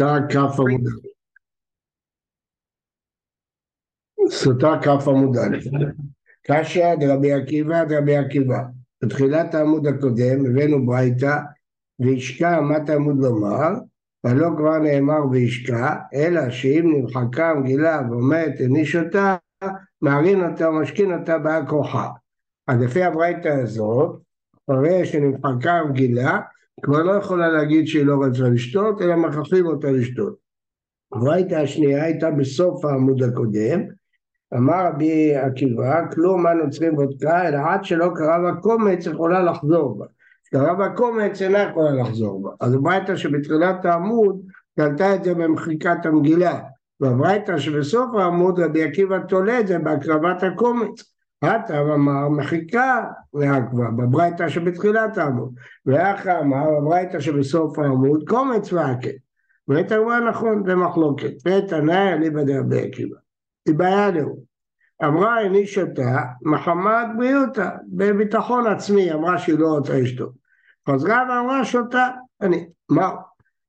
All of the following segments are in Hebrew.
סוטה כף עמוד סוטה כף עמוד א', קשיא דרבי עקיבא דרבי עקיבא. בתחילת העמוד הקודם הבאנו ברייתא וישקע מה תלמוד לומר ולא כבר נאמר וישקע אלא שאם נמחקה מגילה ואומרת העניש אותה מערין אותה ומשכין אותה בעל כוחה. אז לפי הברייתא הזאת אחרי שנמחקה המגילה כבר לא יכולה להגיד שהיא לא רצה לשתות אלא מכריחים אותה לשתות. הברייתא השנייה הייתה בסוף העמוד הקודם אמר רבי עקיבא, כלום מה נוצרים בודקה, אלא עד שלא קרה בה קומץ יכולה לחזור בה. קרה בה קומץ אינה יכולה לחזור בה. אז הברייתא שבתחילת העמוד קלטה את זה במחיקת המגילה. והברייתא שבסוף העמוד רבי עקיבא תולה את זה בהקרבת הקומץ. הטב אמר מחיקה לעכבה, בברייתא שבתחילת העמוד. ואחר אמר בברייתא שבסוף העמוד קומץ ועקב. ואת אמרה נכון, זה מחלוקת. ואת ענאי אליבא דרבי עקיבא. היא בעיה לו. אמרה העניש אותה מחמת בריאותה, בביטחון עצמי, אמרה שהיא לא רוצה לשתות. חזרה ואמרה שותה, אני, מה?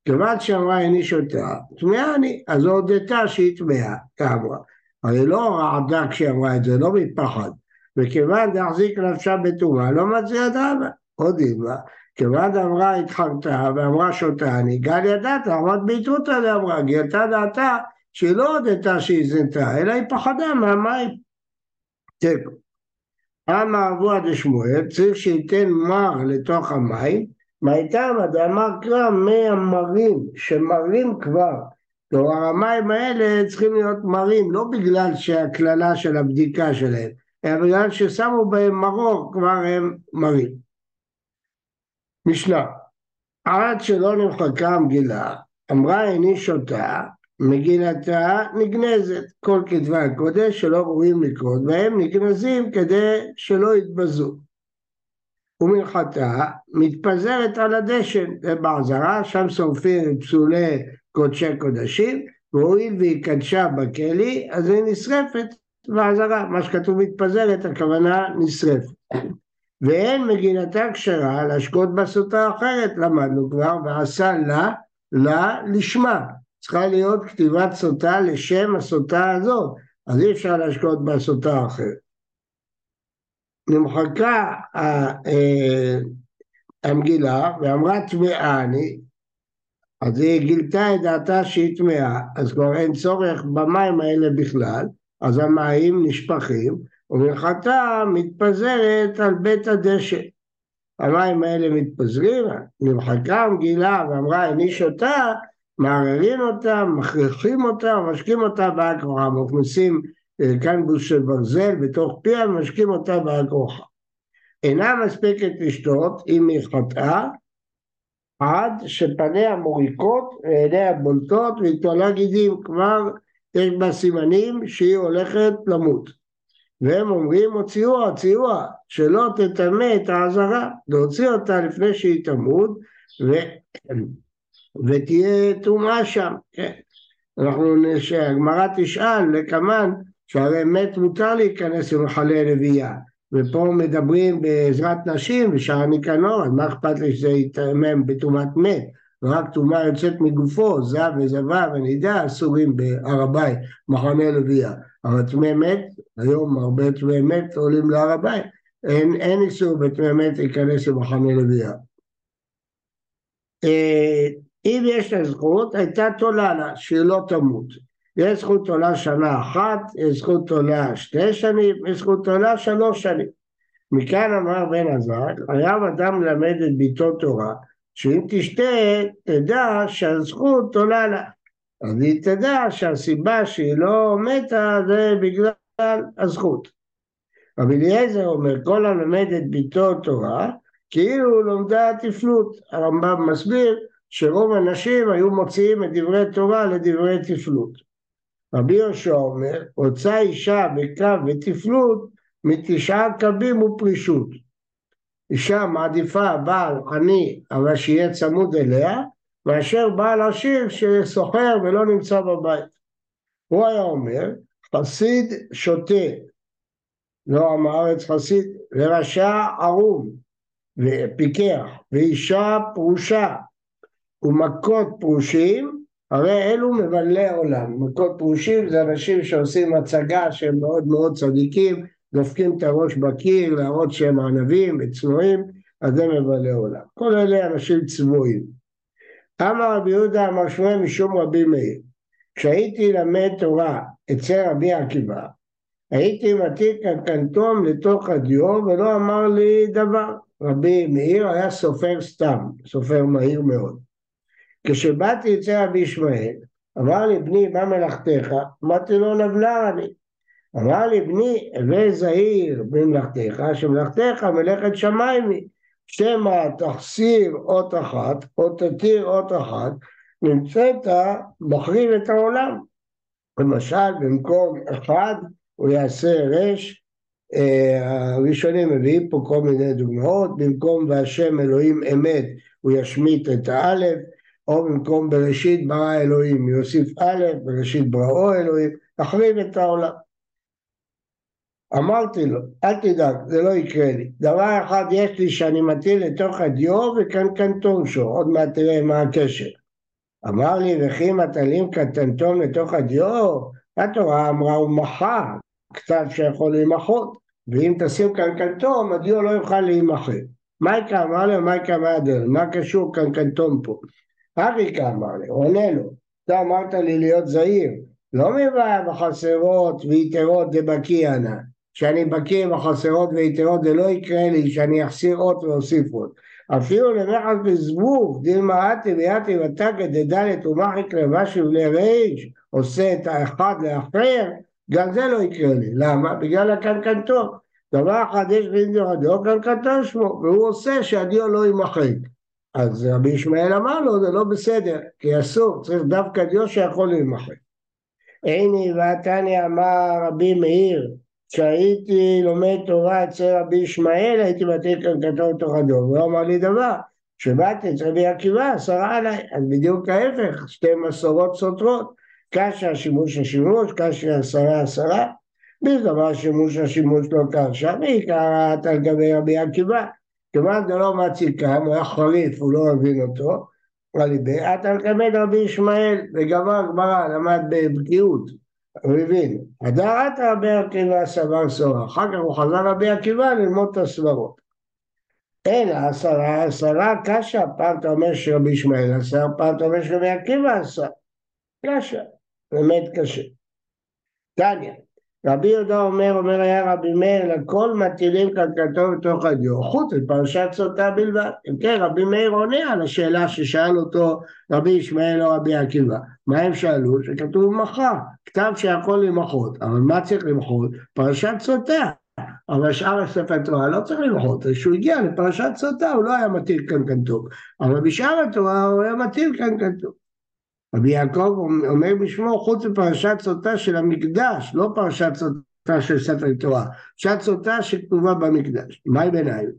כיוון שאמרה העניש אותה, טמאה אני, אז הודתה שהיא טמאה, כאמרה. הרי לא רעדה כשהיא אמרה את זה, לא מפחד. וכיוון דהחזיק נפשה בטומאה, לא מצביע דאבה. עוד אימה, כיוון דאמרה התחרתה ואמרה שותה אני, גל ידעת, אמרת בעיתותא דאמרה, גילתה דעתה שהיא לא הודתה שהיא זנתה, אלא היא פחדה מהמים. תיקו. אמר אבוה דשמואל, צריך שייתן מר לתוך המים, מה איתם? דאמר קרא מי המרים, שמרים כבר. כלומר המים האלה צריכים להיות מרים, לא בגלל שהקללה של הבדיקה שלהם, בגלל ששמו בהם מרור, כבר הם מרים. משנה, עד שלא נמחקה המגילה, אמרה איני שותה, מגילתה נגנזת, כל כתבי הקודש שלא ראויים לקרות והם נגנזים כדי שלא יתבזו. ומנחתה מתפזרת על הדשן, זה בעזרה, שם שורפים פסולי קודשי קודשים, והואיל והיא קדשה בכלי, אז היא נשרפת בעזרה, מה שכתוב מתפזרת, הכוונה נשרפת. ואין מגילתה כשרה להשקות בסוטה אחרת, למדנו כבר, ועשה לה, לה לשמה. צריכה להיות כתיבת סוטה לשם הסוטה הזאת, אז אי אפשר להשקות בסוטה האחרת. נמחקה אה, המגילה ואמרה טמאה אני, אז היא גילתה את דעתה שהיא טמאה, אז כבר אין צורך במים האלה בכלל, אז המים נשפכים, ומנחתה מתפזרת על בית הדשא. המים האלה מתפזרים, נמחקה המגילה ואמרה איני שותה, מערערים אותה, מכריחים אותה, משקים אותה בעל כורחה, מכניסים אה, קנבוס של ברזל בתוך פיה ומשקים אותה בעל כורחה. אינה מספקת לשתות אם היא חטאה עד שפניה מוריקות ועיניה בולטות והיא תולה גידים, כבר יש בה סימנים שהיא הולכת למות. והם אומרים הוציאוה, הוציאוה, שלא תטמא את העזרה, להוציא אותה לפני שהיא תמות, ו... ותהיה טומאה שם, כן. אנחנו, שהגמרא תשאל לקמן, שהרי מת מותר להיכנס למחלה רבייה, ופה מדברים בעזרת נשים ושער ניקנור, אז מה אכפת לי שזה יתאמם בטומאת מת? רק טומאה יוצאת מגופו, זב וזבה ונידה אסורים בהר הבית, מחנה לוויה. אבל טמא מת, היום הרבה טמא מת עולים להר הבית, אין, אין איסור בטמא מת להיכנס למחנה לוויה. אה, אם יש לה זכות, הייתה תולה לה, שהיא לא תמות. יש זכות עולה שנה אחת, יש זכות עולה שתי שנים, יש זכות עולה שלוש שנים. מכאן אמר בן עזר, חייב אדם ללמד את ביתו תורה, שאם תשתה, תדע שהזכות עולה לה. אז היא תדע שהסיבה שהיא לא מתה זה בגלל הזכות. רבי אליעזר אומר, כל המלמד את ביתו תורה, כאילו לומדה תפלות. הרמב"ם מסביר שרוב הנשים היו מוציאים את דברי תורה לדברי תפלות. רבי יהושע אומר, רוצה אישה בקו ותפלות מתשעה קבים ופרישות. אישה מעדיפה בעל עני אבל שיהיה צמוד אליה, מאשר בעל עשיר שסוחר ולא נמצא בבית. הוא היה אומר, חסיד שותה, לא עם הארץ חסיד, ורשע ערום, ופיקח, ואישה פרושה, ומכות פרושים, הרי אלו מבלי עולם, מכות פרושים זה אנשים שעושים הצגה שהם מאוד מאוד צדיקים, דופקים את הראש בקיר להראות שהם ענבים וצנועים, אז זה מבלי עולם. כל אלה אנשים צבועים. אמר רבי יהודה אמר שמואל משום רבי מאיר, כשהייתי למד תורה אצל רבי עקיבא, הייתי מתיק הקנטום לתוך הדיו ולא אמר לי דבר. רבי מאיר היה סופר סתם, סופר מהיר מאוד. כשבאתי אצל רבי ישמעאל, אמר לי בני מה מלאכתך? אמרתי לו נבלר אני. אמר לי בני הווה זהיר במלאכתך שמלאכתך מלאכת שמיים היא שמא תחסיר אות אחת או תתיר אות אחת נמצאת מחריב את העולם למשל במקום אחד הוא יעשה רש אה, הראשונים מביאים פה כל מיני דוגמאות במקום והשם אלוהים אמת הוא ישמיט את האלף או במקום בראשית ברא אלוהים יוסיף א', בראשית בראו אלוהים, תחריב את העולם. אמרתי לו, אל תדאג, זה לא יקרה לי. דבר אחד יש לי שאני מטיל לתוך הדיו וקנקנטון שו, עוד מעט תראה מה הקשר. אמר לי, וכי מטלים קטנטון לתוך הדיו? התורה אמרה הוא מחה, כתב שיכול להימחות, ואם תשים קנקנטון, הדיו לא יוכל להימחק. מייקה אמר לו, מייקה מהדל, מה קשור קנקנטון פה? אריקה אמר לי, עונה לו, אתה אמרת לי להיות זהיר, לא מבעיה בחסרות ויתרות דבקי אנא, שאני בקיא בחסרות ויתרות זה לא יקרה לי שאני אחסיר אות ואוסיף עוד. אפילו למחס בזבוב, דילמה אתי ויתי ותגד דדלת ומחיק לבשי ולריש, עושה את האחד לאחר, גם זה לא יקרה לי. למה? בגלל הקנקנטון. דבר אחד יש באינדיו הדיו קנקנטון שמו, והוא עושה שהדיו לא יימחק. אז רבי ישמעאל אמר לו, זה לא בסדר, כי אסור, צריך דווקא דיו שיכול להימחק. הנה ועתני אמר רבי מאיר, כשהייתי לומד תורה אצל רבי ישמעאל, הייתי מתאים כאן כתוב תוך הדור, לא אמר לי דבר. כשבאתי אצל רבי עקיבא, עשרה עליי, אז בדיוק ההפך, שתי מסורות סותרות. קשה שימוש השימוש, קשה עשרה עשרה, בדבר שימוש השימוש לא קשה, ועיקר על גבי רבי עקיבא. כיוון זה לא מציקם, הוא היה חריף, הוא לא מבין אותו, רליבי, אתה מקמד רבי ישמעאל, וגבר גמרא, למד בבקיאות, הוא הבין. הדרת רבי עקיבא סבר סורה, אחר כך הוא חזר רבי עקיבא ללמוד את הסברות. אלא עשרה, עשרה קשה, פעם אתה אומר שרבי ישמעאל עשה, פעם אתה אומר שרבי עקיבא עשה. קשה, באמת קשה. תניא רבי יהודה אומר, אומר היה רבי מאיר, לכל מטילים קרקעתו בתוך הדיו, חוץ מפרשת סוטה בלבד. אם כן, רבי מאיר עונה על השאלה ששאל אותו רבי ישמעאל או רבי עקיבא. מה הם שאלו? שכתוב מחר, כתב שיכול למחות, אבל מה צריך למחות? פרשת סוטה. אבל שאר הספר התורה לא צריך למחות, כשהוא הגיע לפרשת סוטה הוא לא היה מטיל קנקנטו, אבל בשאר התורה הוא היה מטיל קנקנטו. רבי יעקב אומר בשמו חוץ מפרשת סוטה של המקדש, לא פרשת סוטה של ספר תורה, פרשת סוטה שכתובה במקדש. מהי ביניים?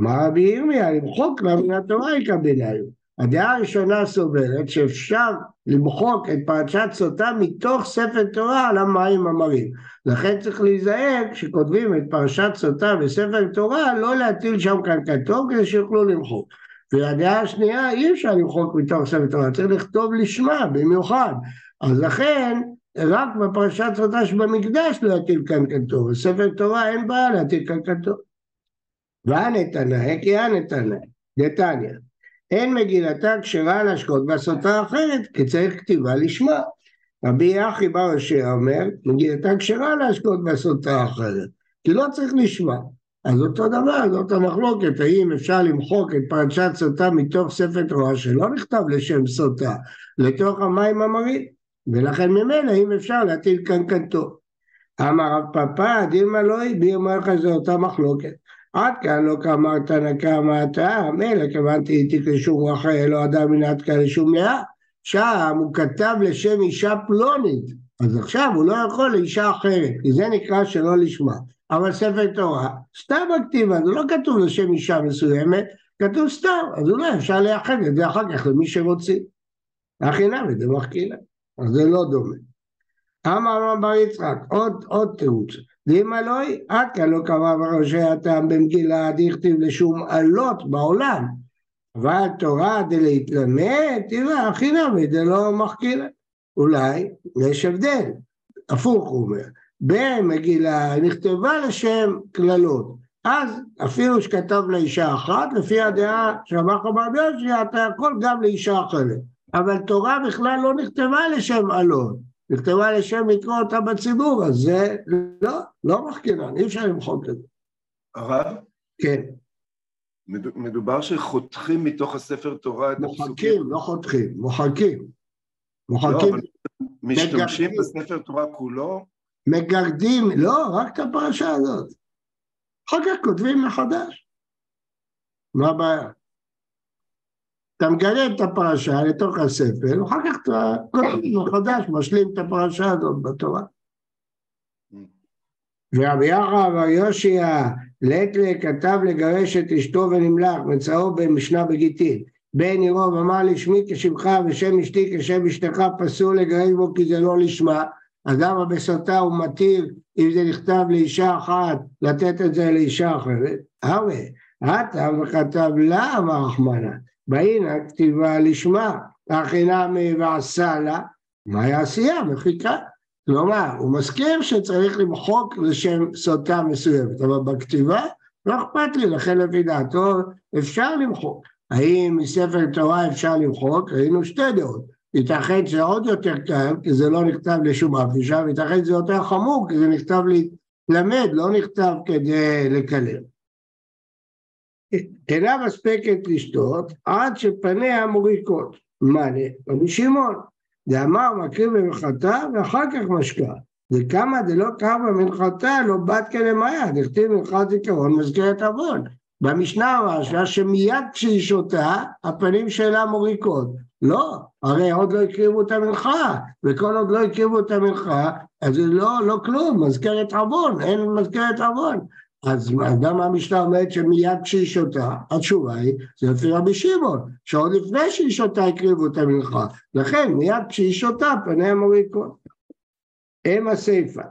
אמר רבי ירמיה, למחוק לה מן התורה יקרא ביניים. הדעה הראשונה סוברת שאפשר למחוק את פרשת סוטה מתוך ספר תורה על המים המרים. לכן צריך להיזהר כשכותבים את פרשת סוטה בספר תורה לא להטיל שם כאן כתוב כדי שיוכלו למחוק. והדעה השנייה אי אפשר למחוק מתוך ספר תורה, צריך לכתוב לשמה במיוחד. אז לכן רק בפרשת סוטה שבמקדש לא יטיל כאן כתוב, בספר תורה אין בעיה להטיל כאן כתוב. והנתנאי כי הנתנאי, נתניה, אין מגילתה כשרה להשקות בסוטה אחרת כי צריך כתיבה לשמה. רבי יחי בר אשר אומר, מגילתה כשרה להשקות בסוטה אחרת, כי לא צריך לשמה. אז אותו דבר, זאת המחלוקת, האם אפשר למחוק את פרשת סוטה מתוך ספר תורה שלא נכתב לשם סוטה, לתוך המים המרים, ולכן ממילא אם אפשר להטיל קנקנתו. אמר רב פאפא, דילמה לא הביא, אומר לך זו אותה מחלוקת. עד כאן לא כאמר תנא קמא אתה, מילא כיוונתי תקרשו ברכה לא אדם מן עד כאן לשום מאה, שם הוא כתב לשם אישה פלונית, אז עכשיו הוא לא יכול לאישה אחרת, כי זה נקרא שלא לשמה. אבל ספר תורה, סתם הכתיבה, זה לא כתוב לשם אישה מסוימת, כתוב סתם, אז אולי אפשר לייחד את זה אחר כך למי שרוצים. הכי נמי דמחקילה, אז זה לא דומה. אמר רב בר יצחק, עוד, עוד תירוץ, ואם אלוהי, עד כאן לא קבע בראשי הטעם במגילה, דכתיב לשום עלות בעולם. אבל תורה דלהתלמד, תראה, הכי נמי דלא מחכילה. אולי יש הבדל, הפוך הוא אומר. במגילה נכתבה לשם קללות. אז אפילו שכתב לאישה אחת, לפי הדעה של אמר חבר יושי, אתה יכול גם לאישה אחרת. אבל תורה בכלל לא נכתבה לשם אלון, נכתבה לשם לקרוא אותה בציבור, אז זה לא, לא מחכירן, אי אפשר למחוק את זה. הרב? כן. מדובר שחותכים מתוך הספר תורה את הפסוקים. מוחקים, לא חותכים, מוחקים. מוחקים. לא, משתמשים בספר תורה כולו? מגרדים, לא, רק את הפרשה הזאת. אחר כך כותבים מחדש. מה הבעיה? אתה מגלה את הפרשה לתוך הספר, ואחר כך אתה כותב מחדש, משלים את הפרשה הזאת בתורה. ורבי יחא בר יושיע לטלה כתב לגרש את אשתו ונמלך, מצאו במשנה בגיטין. בן ירוב אמר לי שמי כשמך ושם אשתי כשם אשתך פסול לגרש בו כי זה לא לשמה. אדם הבסוטה הוא מתיר אם זה נכתב לאישה אחת לתת את זה לאישה אחרת. הרי עתה וכתב לה אמר רחמנא באינה כתיבה לשמה, הכינמי ועשה לה, מה יעשייה? מחיקה. כלומר, הוא מסכים שצריך למחוק לשם סוטה מסוימת, אבל בכתיבה לא אכפת לי, לכן לפי דעתו אפשר למחוק. האם מספר תורה אפשר למחוק? ראינו שתי דעות. ייתכן שזה עוד יותר קל, כי זה לא נכתב לשום אף אישה, וייתכן שזה יותר חמור, כי זה נכתב להתלמד, לא נכתב כדי לקלל. אינה מספקת לשתות עד שפניה מוריקות. מה זה? רבי שמעון, דאמר מקריב במחתה ואחר כך משקה. וכמה דלא קרבה מנחתה לא בת כלמיה, דכתיב מנחת זיכרון מזכרת עוון. במשנה רש"א שמיד כשהיא שותה, הפנים שלה מוריקות. לא, הרי עוד לא הקריבו את המנחה, וכל עוד לא הקריבו את המנחה, אז לא, לא כלום, מזכרת עוון, אין מזכרת עוון. אז גם המשנה אומרת שמיד כשהיא שותה, התשובה היא, זה לפי רבי שמעון, שעוד לפני שהיא שותה הקריבו את המנחה. לכן מיד כשהיא שותה פניה מוריקות. אם הסיפה,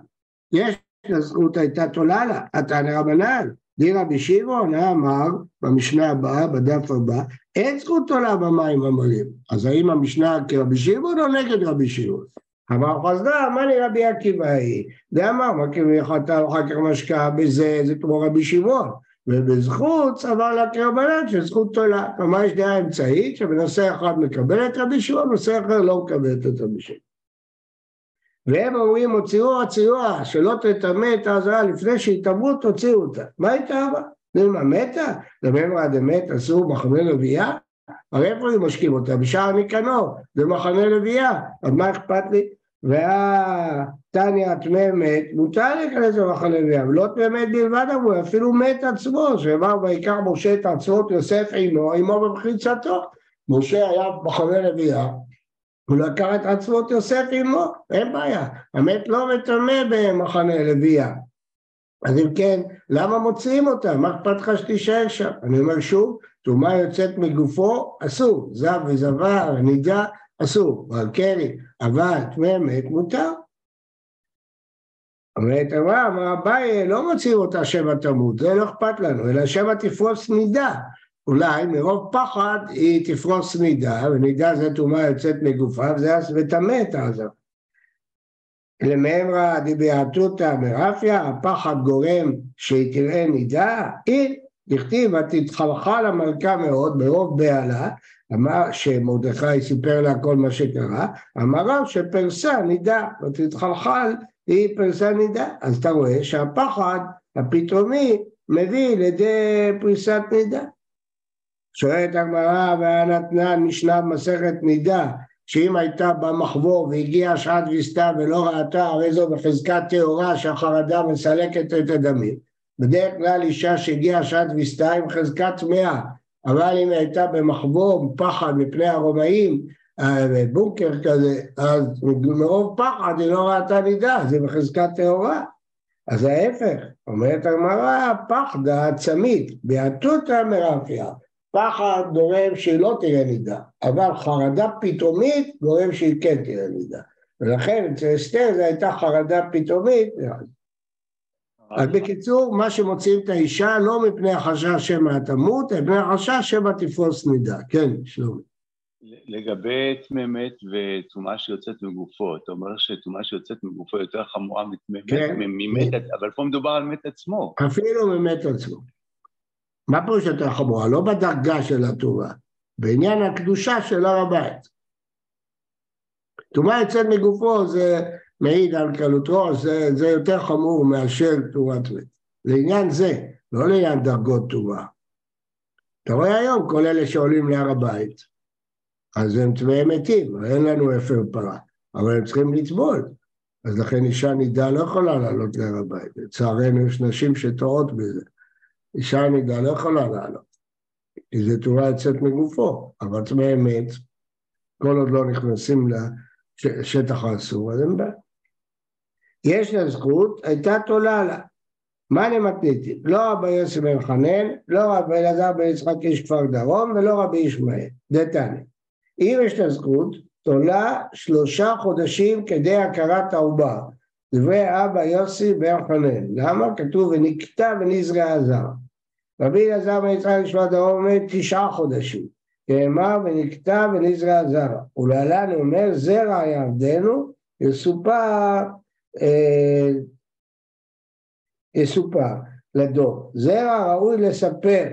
יש לזכות הייתה תולה לה, התנא רבנן, דין רבי שמעון אמר במשנה הבאה, בדף הבא, אין זכות תולה במים המרים. אז האם המשנה כרבי שמעון או נגד רבי שמעון? אמר חסדה, מה לי רבי עקיבא היא? זה אמר, מה כאילו יכולתה אחר כך משקעה בזה, זה כמו רבי שמעון. ובזכות סבר לה כרבנן של זכות תולה. כלומר יש דעה אמצעית שבנושא אחד מקבל את רבי שמעון, בנושא אחר לא מקבל את רבי שמעון. והם אומרים הוציאו הציוע שלא תטמא את העזרה לפני שהתאמרו תוציאו אותה. מה הייתה בה? נלמה מתה? לממרא דמת אסור מחנה לוויה? הרי איפה הם משקים אותה? בשער ניקנור, במחנה לוויה, אז מה אכפת לי? והתניא הטמא מת, מותר להיכנס למחנה לוויה, ולא טמא מת בלבד אמרו, אפילו מת עצמו, שאמר ויקח משה את עצמות יוסף עמו, עמו במחיצתו. משה היה במחנה לוויה, הוא לקח את עצמות יוסף עמו, אין בעיה, המת לא מטמא במחנה לוויה. אז אם כן, למה מוציאים אותה? מה אכפת לך שתישאר שם? אני אומר שוב, טומאה יוצאת מגופו, אסור, זב וזבר, נידה, אסור, ועל כן, אבל טמא מת מותר. אומרת אמרה, אמר אביי, לא מוציאים אותה שמא תמות, זה לא אכפת לנו, אלא שמא תפרוס נידה. אולי מרוב פחד היא תפרוס נידה, ונידה זה טומאה יוצאת מגופה, וזה וטמא את העזר. למאמרא דביעתותא מרפיה, הפחד גורם שהיא תראה נידה, היא דכתיב ותתחלחל המלכה מאוד ברוב בהלה, אמר שמרדכי סיפר לה כל מה שקרה, אמר רב שפרסה נידה, ותתחלחל היא פרסה נידה, אז אתה רואה שהפחד הפתאומי מביא לידי פריסת נידה. שואלת הגמרא והנתנן משנה מסכת נידה שאם הייתה במחבור והגיעה שעת ויסתה ולא ראתה הרי זו בחזקת טהורה שהחרדה מסלקת את הדמים בדרך כלל אישה שהגיעה שעת ויסתה עם חזקת טמאה, אבל אם הייתה במחבור, פחד מפני הרומאים, אה, בונקר כזה, אז מרוב פחד היא לא ראתה נידה, זה בחזקת טהורה. אז ההפך, אומרת הגמרא, פחדה עצמית, ביעתותא מרפיה. פחד גורם שהיא לא תראה נידה, אבל חרדה פתאומית גורם שהיא כן תראה נידה. ולכן אצל אסתר זו הייתה חרדה פתאומית. אז בקיצור, מה שמוציאים את האישה לא מפני החשש שמא תמות, אלא מפני החשש שמא תפרוס נידה. כן, שלומי. לגבי טמא מת וטומאה שיוצאת מגופו, אתה אומר שטומאה שיוצאת מגופו יותר חמורה מטמא מת, כן. ממת, אבל פה מדובר על מת עצמו. אפילו ממת עצמו. מה פירוש יותר חמורה? לא בדרגה של הטומאה, בעניין הקדושה של הר הבית. טומאה יוצאת מגופו זה מעיד על קלות ראש, זה, זה יותר חמור מאשר טומאת מת. לעניין זה, לא לעניין דרגות טומאה. אתה רואה היום כל אלה שעולים להר הבית, אז הם טמאי מתים, אין לנו אפר פרה, אבל הם צריכים לטבול. אז לכן אישה נידה לא יכולה לעלות להר הבית. לצערנו יש נשים שטועות בזה. אישה נידה לא יכולה לעלות, כי זו תורה יוצאת מגופו, אבל טמאי מת, כל עוד לא נכנסים לשטח האסור, אז הם באים. יש לה זכות, הייתה תולה לה. מה למתניתי? לא רבי יוסי בן חנן, לא רבי אלעזר בן יצחק איש כפר דרום ולא רבי ישמעאל. דתניא. אם יש לה זכות, תולה שלושה חודשים כדי הכרת העובר. דברי אבא יוסי בן חנן. למה? כתוב ונקטע ונזרע הזר. רבי אלעזר בן יצחק כפר דרום אומר תשעה חודשים. נאמר ונקטע ונזרע הזר. ולהלן הוא אומר זרע יעבדנו יסופר אה, יסופר לדור. זרע ראוי לספר.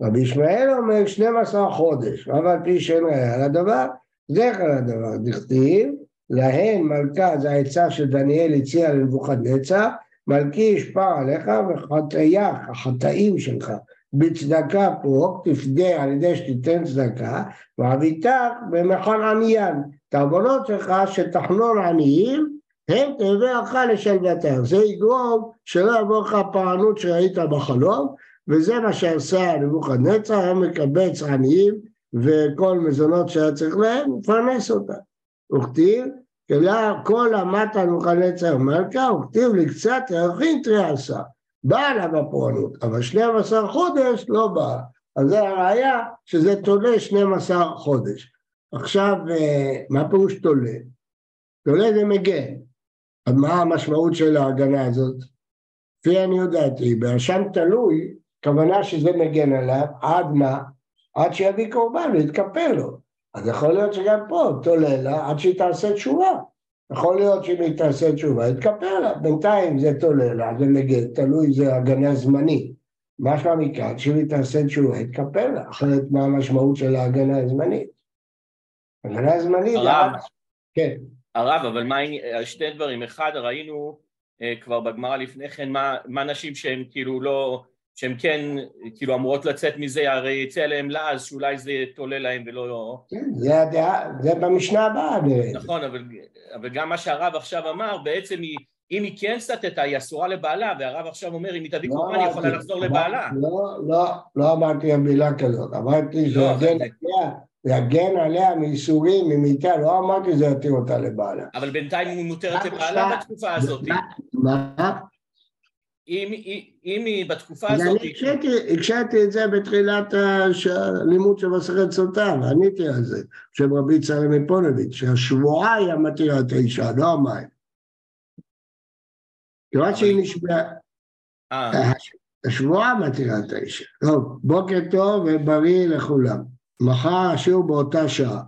רבי ישמעאל אומר 12 חודש, אבל פי שאין ראיה לדבר, זכר לדבר, דכתיב, להן מלכה, זה העצה שדניאל הציע לנבוכדנצר, מלכי ישפר עליך וחטאייך, החטאים שלך, בצדקה פה, תפדה על ידי שתיתן צדקה, ועביתך במכון עניין, את העוונות שלך שתחנון עניים, הם ערך לשלוותך. זה יגרום שלא יבוא לך הפרענות שראית בחלום, וזה מה שעשה נבוכדנצר, היה מקבץ עניים וכל מזונות שהיה צריך להם, מפרנס אותה. וכתיב, כל המטה נבוכדנצר מלכה, וכתיב לקצת ירחין תרי עשה. באה לה בפורענות, אבל 12 חודש לא באה. אז זה הראיה שזה תולה 12 חודש. עכשיו, מה פירוש תולה? תולה זה מגן. אז מה המשמעות של ההגנה הזאת? כפי אני יודעתי, בעשן תלוי, כוונה שזה מגן עליו, עד מה? עד שיביא קורבן ויתכפר לו. אז יכול להיות שגם פה תולה לה עד שהיא תעשה תשובה. יכול להיות שאם היא תעשה תשובה, יתכפר לה. בינתיים זה תולה לה, זה מגן, תלוי, זה הגנה זמנית. משמע מכאן שאם היא תעשה תשובה, יתכפר לה. אחרת מה המשמעות של ההגנה הזמנית? הגנה זמנית... הרב, כן. הרב, אבל מה, שתי דברים, אחד ראינו אה, כבר בגמרא לפני כן מה, מה נשים שהן כאילו לא, שהן כן כאילו אמורות לצאת מזה, הרי יצא עליהן לעז שאולי זה תולה להן ולא... כן, זה הדעה, זה במשנה הבאה. נכון, אבל, אבל גם מה שהרב עכשיו אמר, בעצם היא, אם היא כן סטתה, היא אסורה לבעלה, והרב עכשיו אומר, אם היא תביא לא קורבן, היא יכולה לחזור לא, לבעלה. לא, לא, לא אמרתי מילה כזאת, אמרתי לא, אבל- עליה, יגן עליה מייסורים, ממיתה, לא אמרתי זה יתיר אותה לבעלה. אבל בינתיים היא מותרת לבעלה בתקופה הזאת. מה? אם, אם, היא בתקופה הזאת... אני הקשיתי- הקשיתי את זה בתחילת הלימוד של מסכת סוטה, ועניתי על זה, של רבי צלם מפונוביץ', שהשבועה היא המתירה את האישה, לא המים. כיוון שהיא נשבעה, אה, השבועה מתירה את האישה. טוב, בוקר טוב ובריא לכולם. מחר השיעור באותה שעה.